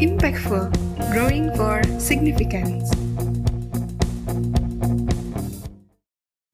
Impactful, growing for significance.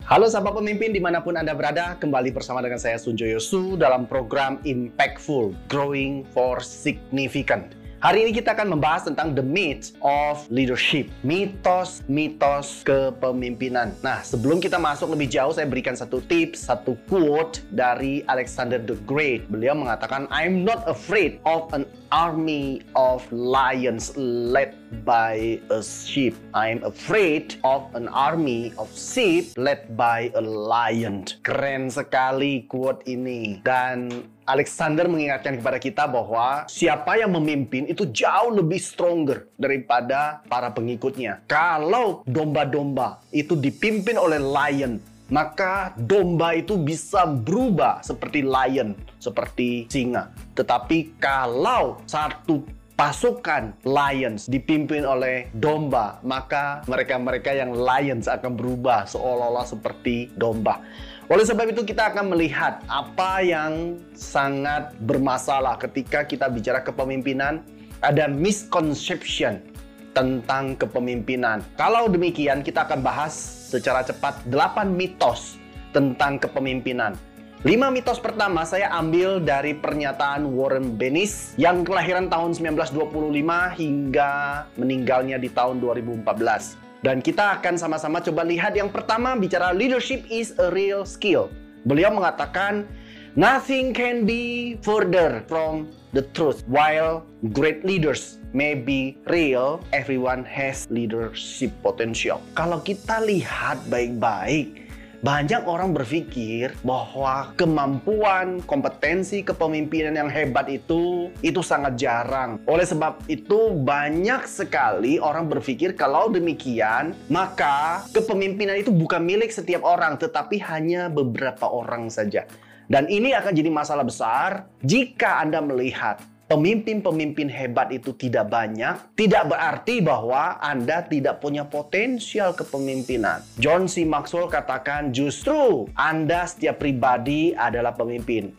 Halo sahabat pemimpin di mana pun Anda berada, kembali bersama dengan saya Sunjo Yosu dalam program Impactful, Growing for Significant. Hari ini kita akan membahas tentang the myth of leadership, mitos-mitos kepemimpinan. Nah, sebelum kita masuk lebih jauh, saya berikan satu tips, satu quote dari Alexander the Great. Beliau mengatakan, I'm not afraid of an army of lions led by a sheep. I'm afraid of an army of sheep led by a lion. Keren sekali quote ini. Dan Alexander mengingatkan kepada kita bahwa siapa yang memimpin itu jauh lebih stronger daripada para pengikutnya. Kalau domba-domba itu dipimpin oleh lion, maka domba itu bisa berubah seperti lion, seperti singa. Tetapi kalau satu pasukan lions dipimpin oleh domba, maka mereka-mereka yang lions akan berubah seolah-olah seperti domba. Oleh sebab itu kita akan melihat apa yang sangat bermasalah ketika kita bicara kepemimpinan. Ada misconception tentang kepemimpinan. Kalau demikian kita akan bahas secara cepat 8 mitos tentang kepemimpinan. 5 mitos pertama saya ambil dari pernyataan Warren Bennis yang kelahiran tahun 1925 hingga meninggalnya di tahun 2014. Dan kita akan sama-sama coba lihat yang pertama bicara leadership is a real skill. Beliau mengatakan nothing can be further from the truth. While great leaders may be real, everyone has leadership potential. Kalau kita lihat baik-baik, banyak orang berpikir bahwa kemampuan, kompetensi kepemimpinan yang hebat itu itu sangat jarang. Oleh sebab itu banyak sekali orang berpikir kalau demikian maka kepemimpinan itu bukan milik setiap orang tetapi hanya beberapa orang saja. Dan ini akan jadi masalah besar jika Anda melihat pemimpin-pemimpin hebat itu tidak banyak, tidak berarti bahwa Anda tidak punya potensial kepemimpinan. John C. Maxwell katakan justru Anda setiap pribadi adalah pemimpin.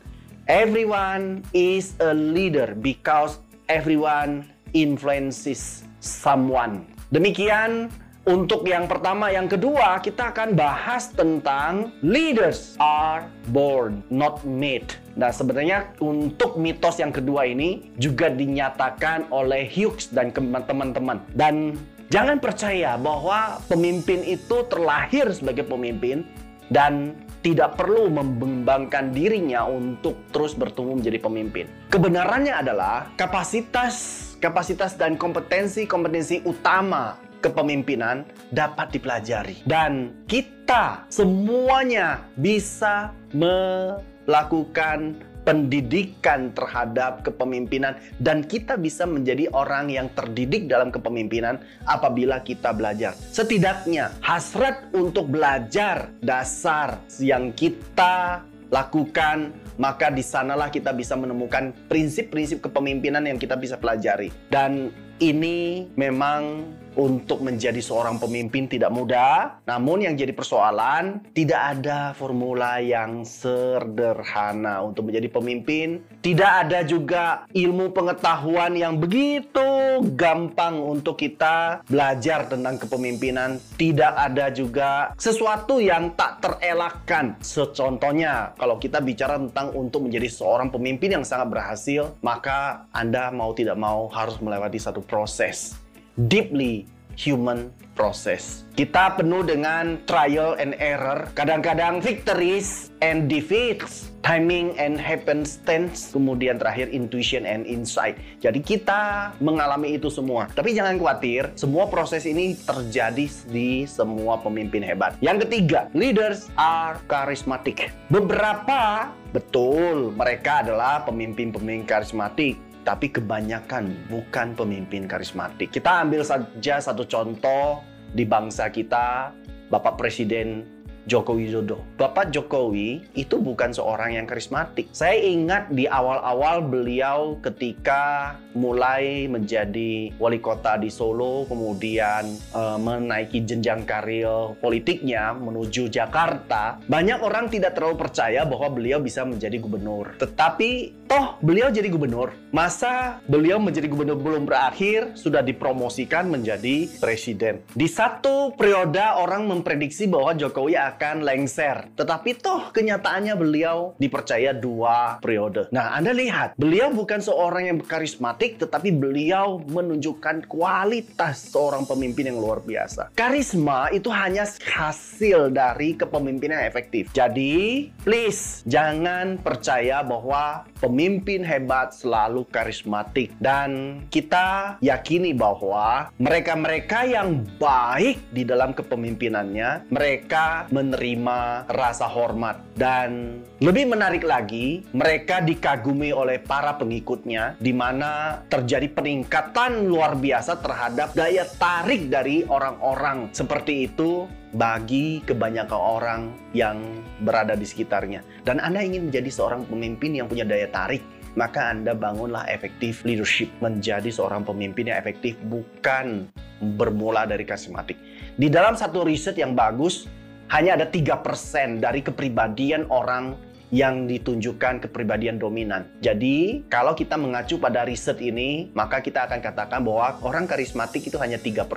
Everyone is a leader because everyone influences someone. Demikian untuk yang pertama, yang kedua, kita akan bahas tentang leaders are born, not made. Nah, sebenarnya untuk mitos yang kedua ini juga dinyatakan oleh Hughes dan teman-teman. Dan jangan percaya bahwa pemimpin itu terlahir sebagai pemimpin dan tidak perlu membangkangkan dirinya untuk terus bertumbuh menjadi pemimpin. Kebenarannya adalah kapasitas kapasitas dan kompetensi-kompetensi utama kepemimpinan dapat dipelajari dan kita semuanya bisa melakukan pendidikan terhadap kepemimpinan dan kita bisa menjadi orang yang terdidik dalam kepemimpinan apabila kita belajar. Setidaknya hasrat untuk belajar dasar yang kita lakukan maka di sanalah kita bisa menemukan prinsip-prinsip kepemimpinan yang kita bisa pelajari. Dan ini memang untuk menjadi seorang pemimpin tidak mudah, namun yang jadi persoalan tidak ada formula yang sederhana untuk menjadi pemimpin. Tidak ada juga ilmu pengetahuan yang begitu gampang untuk kita belajar tentang kepemimpinan. Tidak ada juga sesuatu yang tak terelakkan. Secontohnya, kalau kita bicara tentang untuk menjadi seorang pemimpin yang sangat berhasil, maka Anda mau tidak mau harus melewati satu proses deeply human process. Kita penuh dengan trial and error, kadang-kadang victories and defeats, timing and happenstance, kemudian terakhir intuition and insight. Jadi kita mengalami itu semua. Tapi jangan khawatir, semua proses ini terjadi di semua pemimpin hebat. Yang ketiga, leaders are charismatic. Beberapa betul mereka adalah pemimpin-pemimpin karismatik tapi kebanyakan bukan pemimpin karismatik. Kita ambil saja satu contoh di bangsa kita, Bapak Presiden Joko Widodo. Bapak Jokowi itu bukan seorang yang karismatik. Saya ingat di awal-awal beliau ketika mulai menjadi wali kota di Solo, kemudian e, menaiki jenjang karir politiknya menuju Jakarta, banyak orang tidak terlalu percaya bahwa beliau bisa menjadi gubernur. Tetapi toh beliau jadi gubernur. Masa beliau menjadi gubernur belum berakhir, sudah dipromosikan menjadi presiden. Di satu periode orang memprediksi bahwa Jokowi akan akan lengser. Tetapi toh kenyataannya beliau dipercaya dua periode. Nah, Anda lihat, beliau bukan seorang yang karismatik, tetapi beliau menunjukkan kualitas seorang pemimpin yang luar biasa. Karisma itu hanya hasil dari kepemimpinan yang efektif. Jadi, please jangan percaya bahwa pemimpin hebat selalu karismatik. Dan kita yakini bahwa mereka-mereka yang baik di dalam kepemimpinannya, mereka men menerima rasa hormat. Dan lebih menarik lagi mereka dikagumi oleh para pengikutnya di mana terjadi peningkatan luar biasa terhadap daya tarik dari orang-orang. Seperti itu bagi kebanyakan orang yang berada di sekitarnya dan Anda ingin menjadi seorang pemimpin yang punya daya tarik maka Anda bangunlah efektif leadership menjadi seorang pemimpin yang efektif bukan bermula dari karismatik. Di dalam satu riset yang bagus, hanya ada tiga persen dari kepribadian orang yang ditunjukkan kepribadian dominan. Jadi, kalau kita mengacu pada riset ini, maka kita akan katakan bahwa orang karismatik itu hanya 3%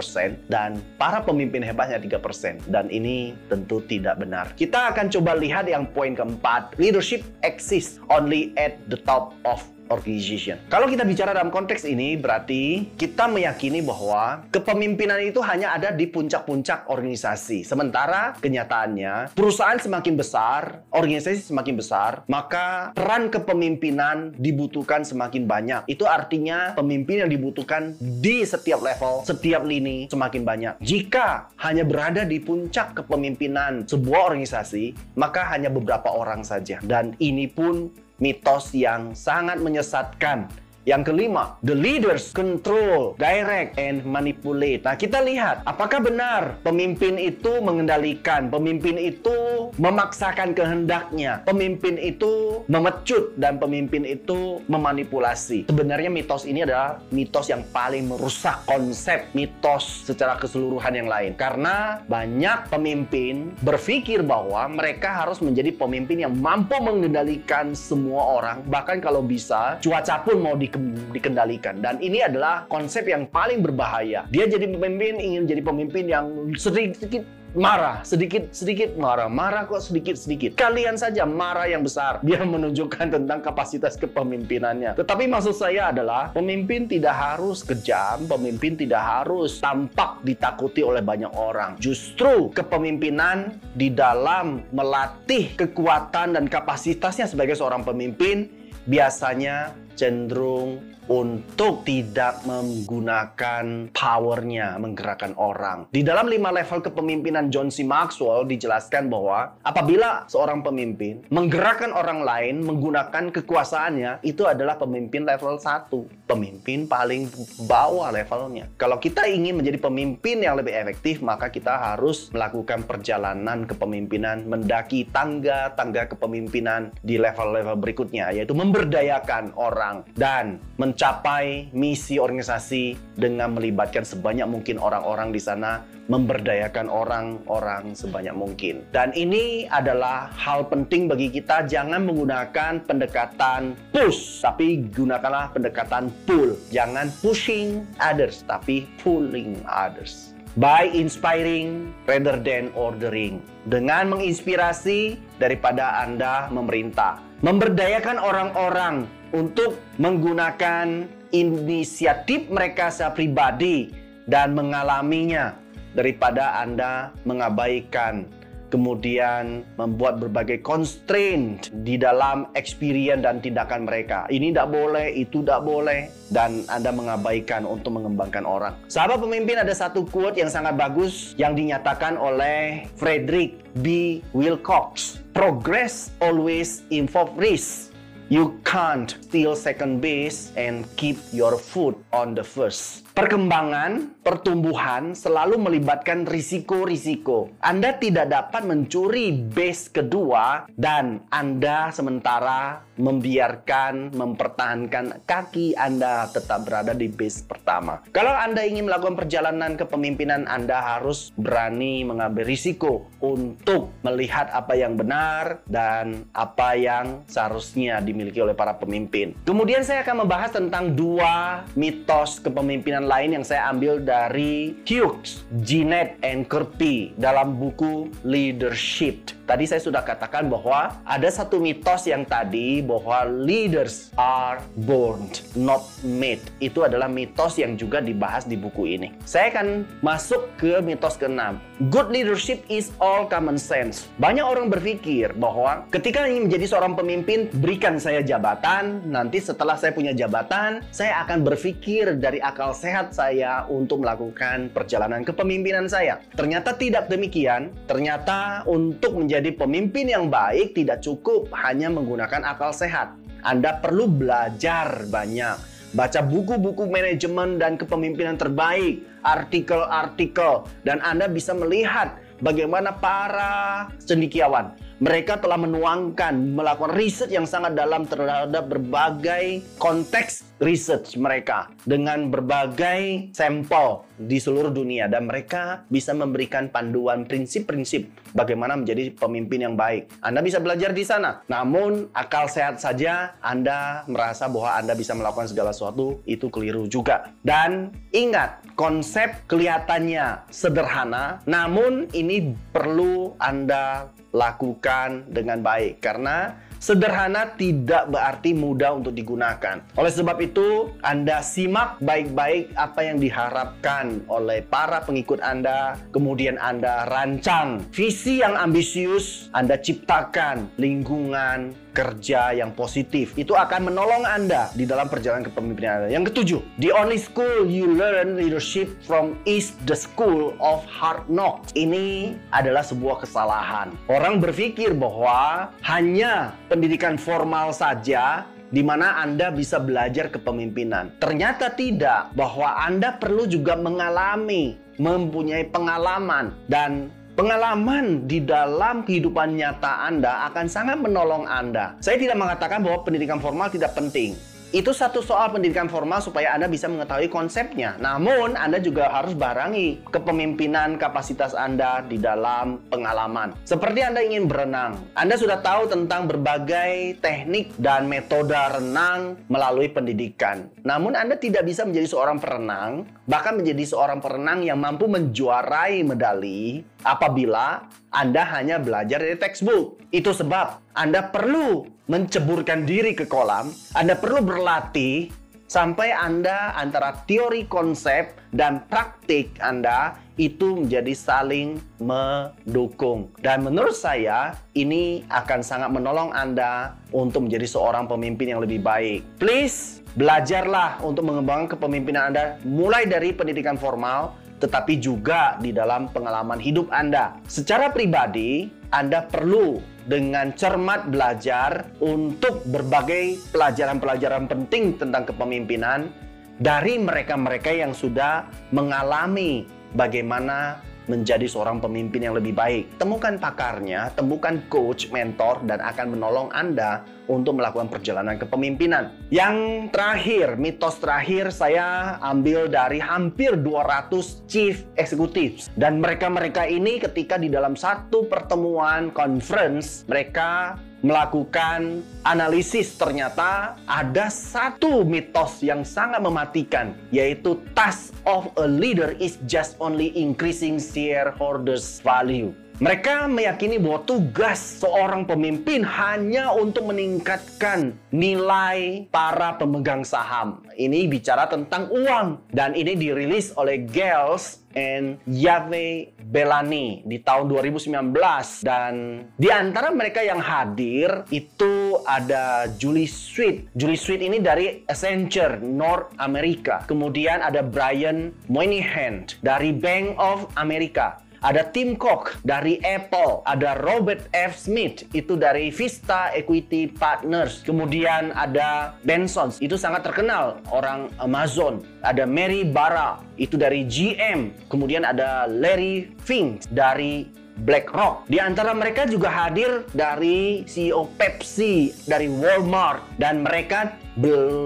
dan para pemimpin hebatnya 3%. Dan ini tentu tidak benar. Kita akan coba lihat yang poin keempat. Leadership exists only at the top of organization. Kalau kita bicara dalam konteks ini berarti kita meyakini bahwa kepemimpinan itu hanya ada di puncak-puncak organisasi. Sementara kenyataannya perusahaan semakin besar, organisasi semakin besar, maka peran kepemimpinan dibutuhkan semakin banyak. Itu artinya pemimpin yang dibutuhkan di setiap level, setiap lini semakin banyak. Jika hanya berada di puncak kepemimpinan sebuah organisasi, maka hanya beberapa orang saja. Dan ini pun mitos yang sangat menyesatkan yang kelima, the leaders control, direct, and manipulate. Nah, kita lihat apakah benar pemimpin itu mengendalikan, pemimpin itu memaksakan kehendaknya, pemimpin itu memecut, dan pemimpin itu memanipulasi. Sebenarnya mitos ini adalah mitos yang paling merusak konsep mitos secara keseluruhan yang lain. Karena banyak pemimpin berpikir bahwa mereka harus menjadi pemimpin yang mampu mengendalikan semua orang, bahkan kalau bisa cuaca pun mau di dikendalikan. Dan ini adalah konsep yang paling berbahaya. Dia jadi pemimpin, ingin jadi pemimpin yang sedikit marah, sedikit sedikit marah, marah kok sedikit sedikit. Kalian saja marah yang besar. Dia menunjukkan tentang kapasitas kepemimpinannya. Tetapi maksud saya adalah pemimpin tidak harus kejam, pemimpin tidak harus tampak ditakuti oleh banyak orang. Justru kepemimpinan di dalam melatih kekuatan dan kapasitasnya sebagai seorang pemimpin biasanya cenderung untuk tidak menggunakan powernya menggerakkan orang. Di dalam lima level kepemimpinan John C. Maxwell dijelaskan bahwa apabila seorang pemimpin menggerakkan orang lain menggunakan kekuasaannya, itu adalah pemimpin level 1. Pemimpin paling bawah levelnya. Kalau kita ingin menjadi pemimpin yang lebih efektif, maka kita harus melakukan perjalanan kepemimpinan, mendaki tangga-tangga kepemimpinan di level-level berikutnya, yaitu memberdayakan orang dan men mencapai misi organisasi dengan melibatkan sebanyak mungkin orang-orang di sana, memberdayakan orang-orang sebanyak mungkin. Dan ini adalah hal penting bagi kita, jangan menggunakan pendekatan push, tapi gunakanlah pendekatan pull. Jangan pushing others, tapi pulling others by inspiring rather than ordering. Dengan menginspirasi daripada Anda memerintah. Memberdayakan orang-orang untuk menggunakan inisiatif mereka secara pribadi dan mengalaminya daripada Anda mengabaikan kemudian membuat berbagai constraint di dalam experience dan tindakan mereka. Ini tidak boleh, itu tidak boleh, dan Anda mengabaikan untuk mengembangkan orang. Sahabat pemimpin ada satu quote yang sangat bagus yang dinyatakan oleh Frederick B. Wilcox. Progress always involve risk. You can't steal second base and keep your foot on the first. Perkembangan, pertumbuhan selalu melibatkan risiko-risiko. Anda tidak dapat mencuri base kedua dan Anda sementara membiarkan, mempertahankan kaki Anda tetap berada di base pertama. Kalau Anda ingin melakukan perjalanan kepemimpinan, Anda harus berani mengambil risiko untuk melihat apa yang benar dan apa yang seharusnya dimiliki oleh para pemimpin. Kemudian saya akan membahas tentang dua mitos kepemimpinan lain yang saya ambil dari Hughes, Jeanette, and Kirby dalam buku Leadership. Tadi saya sudah katakan bahwa ada satu mitos yang tadi bahwa leaders are born, not made. Itu adalah mitos yang juga dibahas di buku ini. Saya akan masuk ke mitos keenam. Good leadership is all common sense. Banyak orang berpikir bahwa ketika ingin menjadi seorang pemimpin, berikan saya jabatan, nanti setelah saya punya jabatan, saya akan berpikir dari akal sehat saya untuk melakukan perjalanan kepemimpinan saya. Ternyata tidak demikian. Ternyata untuk menjadi menjadi pemimpin yang baik tidak cukup hanya menggunakan akal sehat. Anda perlu belajar banyak, baca buku-buku manajemen dan kepemimpinan terbaik, artikel-artikel, dan Anda bisa melihat bagaimana para cendikiawan mereka telah menuangkan, melakukan riset yang sangat dalam terhadap berbagai konteks research mereka dengan berbagai sampel di seluruh dunia dan mereka bisa memberikan panduan prinsip-prinsip bagaimana menjadi pemimpin yang baik. Anda bisa belajar di sana. Namun akal sehat saja Anda merasa bahwa Anda bisa melakukan segala sesuatu itu keliru juga. Dan ingat, konsep kelihatannya sederhana, namun ini perlu Anda lakukan dengan baik karena sederhana tidak berarti mudah untuk digunakan. Oleh sebab itu, Anda simak baik-baik apa yang diharapkan oleh para pengikut Anda, kemudian Anda rancang visi yang ambisius, Anda ciptakan lingkungan kerja yang positif. Itu akan menolong Anda di dalam perjalanan kepemimpinan Anda. Yang ketujuh, the only school you learn leadership from is the school of hard knocks. Ini adalah sebuah kesalahan. Orang berpikir bahwa hanya pendidikan formal saja di mana Anda bisa belajar kepemimpinan. Ternyata tidak, bahwa Anda perlu juga mengalami, mempunyai pengalaman dan Pengalaman di dalam kehidupan nyata Anda akan sangat menolong Anda. Saya tidak mengatakan bahwa pendidikan formal tidak penting. Itu satu soal pendidikan formal supaya Anda bisa mengetahui konsepnya. Namun, Anda juga harus barangi kepemimpinan kapasitas Anda di dalam pengalaman. Seperti Anda ingin berenang, Anda sudah tahu tentang berbagai teknik dan metode renang melalui pendidikan. Namun, Anda tidak bisa menjadi seorang perenang, bahkan menjadi seorang perenang yang mampu menjuarai medali apabila Anda hanya belajar dari textbook. Itu sebab Anda perlu menceburkan diri ke kolam, Anda perlu berlatih sampai Anda antara teori konsep dan praktik Anda itu menjadi saling mendukung. Dan menurut saya ini akan sangat menolong Anda untuk menjadi seorang pemimpin yang lebih baik. Please belajarlah untuk mengembangkan kepemimpinan Anda mulai dari pendidikan formal tetapi juga di dalam pengalaman hidup Anda. Secara pribadi, Anda perlu dengan cermat belajar untuk berbagai pelajaran-pelajaran penting tentang kepemimpinan dari mereka-mereka yang sudah mengalami bagaimana menjadi seorang pemimpin yang lebih baik. Temukan pakarnya, temukan coach, mentor, dan akan menolong Anda untuk melakukan perjalanan kepemimpinan. Yang terakhir, mitos terakhir saya ambil dari hampir 200 chief executives. Dan mereka-mereka ini ketika di dalam satu pertemuan conference, mereka melakukan analisis ternyata ada satu mitos yang sangat mematikan yaitu task of a leader is just only increasing shareholders value. Mereka meyakini bahwa tugas seorang pemimpin hanya untuk meningkatkan nilai para pemegang saham. Ini bicara tentang uang dan ini dirilis oleh Gales and Yave Belani di tahun 2019 dan di antara mereka yang hadir itu ada Julie Sweet. Julie Sweet ini dari Accenture North America. Kemudian ada Brian Moynihan dari Bank of America. Ada Tim Cook dari Apple, ada Robert F. Smith itu dari Vista Equity Partners, kemudian ada Benson itu sangat terkenal orang Amazon, ada Mary Barra itu dari GM, kemudian ada Larry Fink dari BlackRock. Di antara mereka juga hadir dari CEO Pepsi, dari Walmart, dan mereka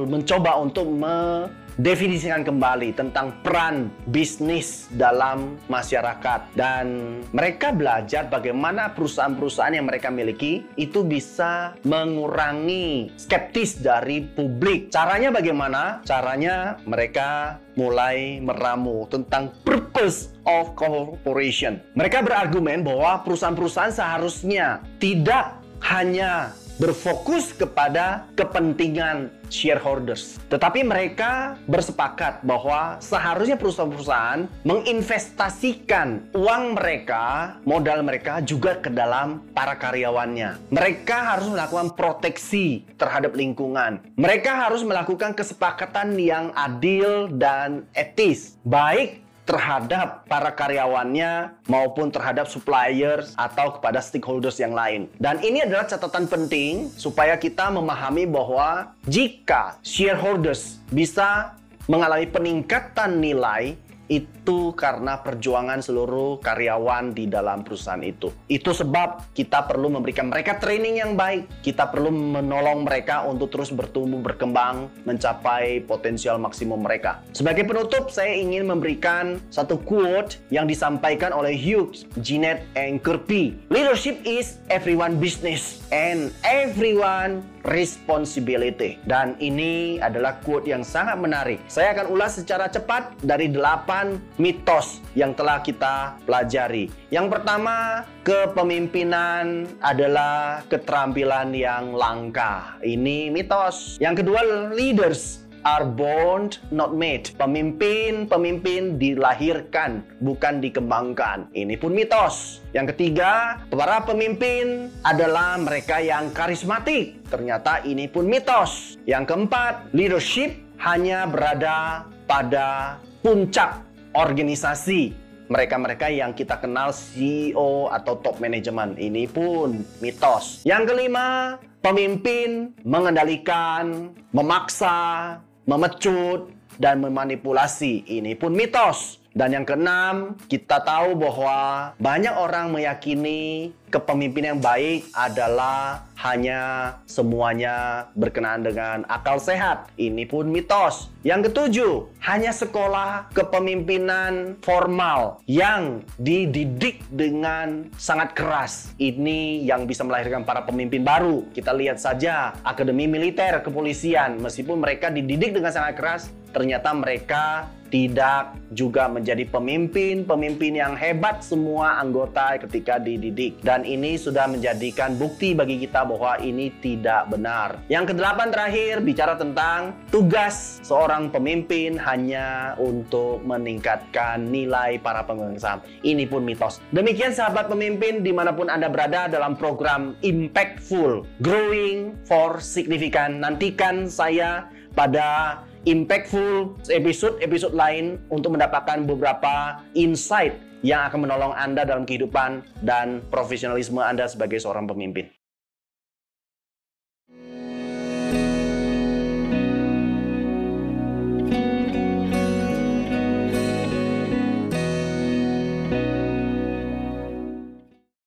mencoba untuk mendefinisikan kembali tentang peran bisnis dalam masyarakat dan mereka belajar bagaimana perusahaan-perusahaan yang mereka miliki itu bisa mengurangi skeptis dari publik. Caranya bagaimana? Caranya mereka mulai meramu tentang purpose of corporation. Mereka berargumen bahwa perusahaan-perusahaan seharusnya tidak hanya berfokus kepada kepentingan shareholders. Tetapi mereka bersepakat bahwa seharusnya perusahaan-perusahaan menginvestasikan uang mereka, modal mereka juga ke dalam para karyawannya. Mereka harus melakukan proteksi terhadap lingkungan. Mereka harus melakukan kesepakatan yang adil dan etis, baik terhadap para karyawannya maupun terhadap suppliers atau kepada stakeholders yang lain. Dan ini adalah catatan penting supaya kita memahami bahwa jika shareholders bisa mengalami peningkatan nilai itu karena perjuangan seluruh karyawan di dalam perusahaan itu. Itu sebab kita perlu memberikan mereka training yang baik. Kita perlu menolong mereka untuk terus bertumbuh, berkembang, mencapai potensial maksimum mereka. Sebagai penutup, saya ingin memberikan satu quote yang disampaikan oleh Hughes, Jeanette, and Kirby. Leadership is everyone business and everyone responsibility. Dan ini adalah quote yang sangat menarik. Saya akan ulas secara cepat dari delapan mitos yang telah kita pelajari. Yang pertama, kepemimpinan adalah keterampilan yang langka. Ini mitos. Yang kedua, leaders are born not made. Pemimpin-pemimpin dilahirkan bukan dikembangkan. Ini pun mitos. Yang ketiga, para pemimpin adalah mereka yang karismatik. Ternyata ini pun mitos. Yang keempat, leadership hanya berada pada puncak organisasi mereka-mereka yang kita kenal CEO atau top manajemen. Ini pun mitos. Yang kelima, pemimpin mengendalikan, memaksa, memecut, dan memanipulasi. Ini pun mitos. Dan yang keenam, kita tahu bahwa banyak orang meyakini kepemimpinan yang baik adalah hanya semuanya berkenaan dengan akal sehat. Ini pun mitos. Yang ketujuh, hanya sekolah kepemimpinan formal yang dididik dengan sangat keras. Ini yang bisa melahirkan para pemimpin baru. Kita lihat saja Akademi Militer Kepolisian, meskipun mereka dididik dengan sangat keras, ternyata mereka tidak juga menjadi pemimpin-pemimpin yang hebat semua anggota ketika dididik. Dan ini sudah menjadikan bukti bagi kita bahwa ini tidak benar. Yang kedelapan terakhir bicara tentang tugas seorang pemimpin hanya untuk meningkatkan nilai para pemegang saham. Ini pun mitos. Demikian sahabat pemimpin di mana pun Anda berada dalam program Impactful Growing for Significant. Nantikan saya pada impactful episode-episode lain untuk mendapatkan beberapa insight yang akan menolong Anda dalam kehidupan dan profesionalisme Anda sebagai seorang pemimpin.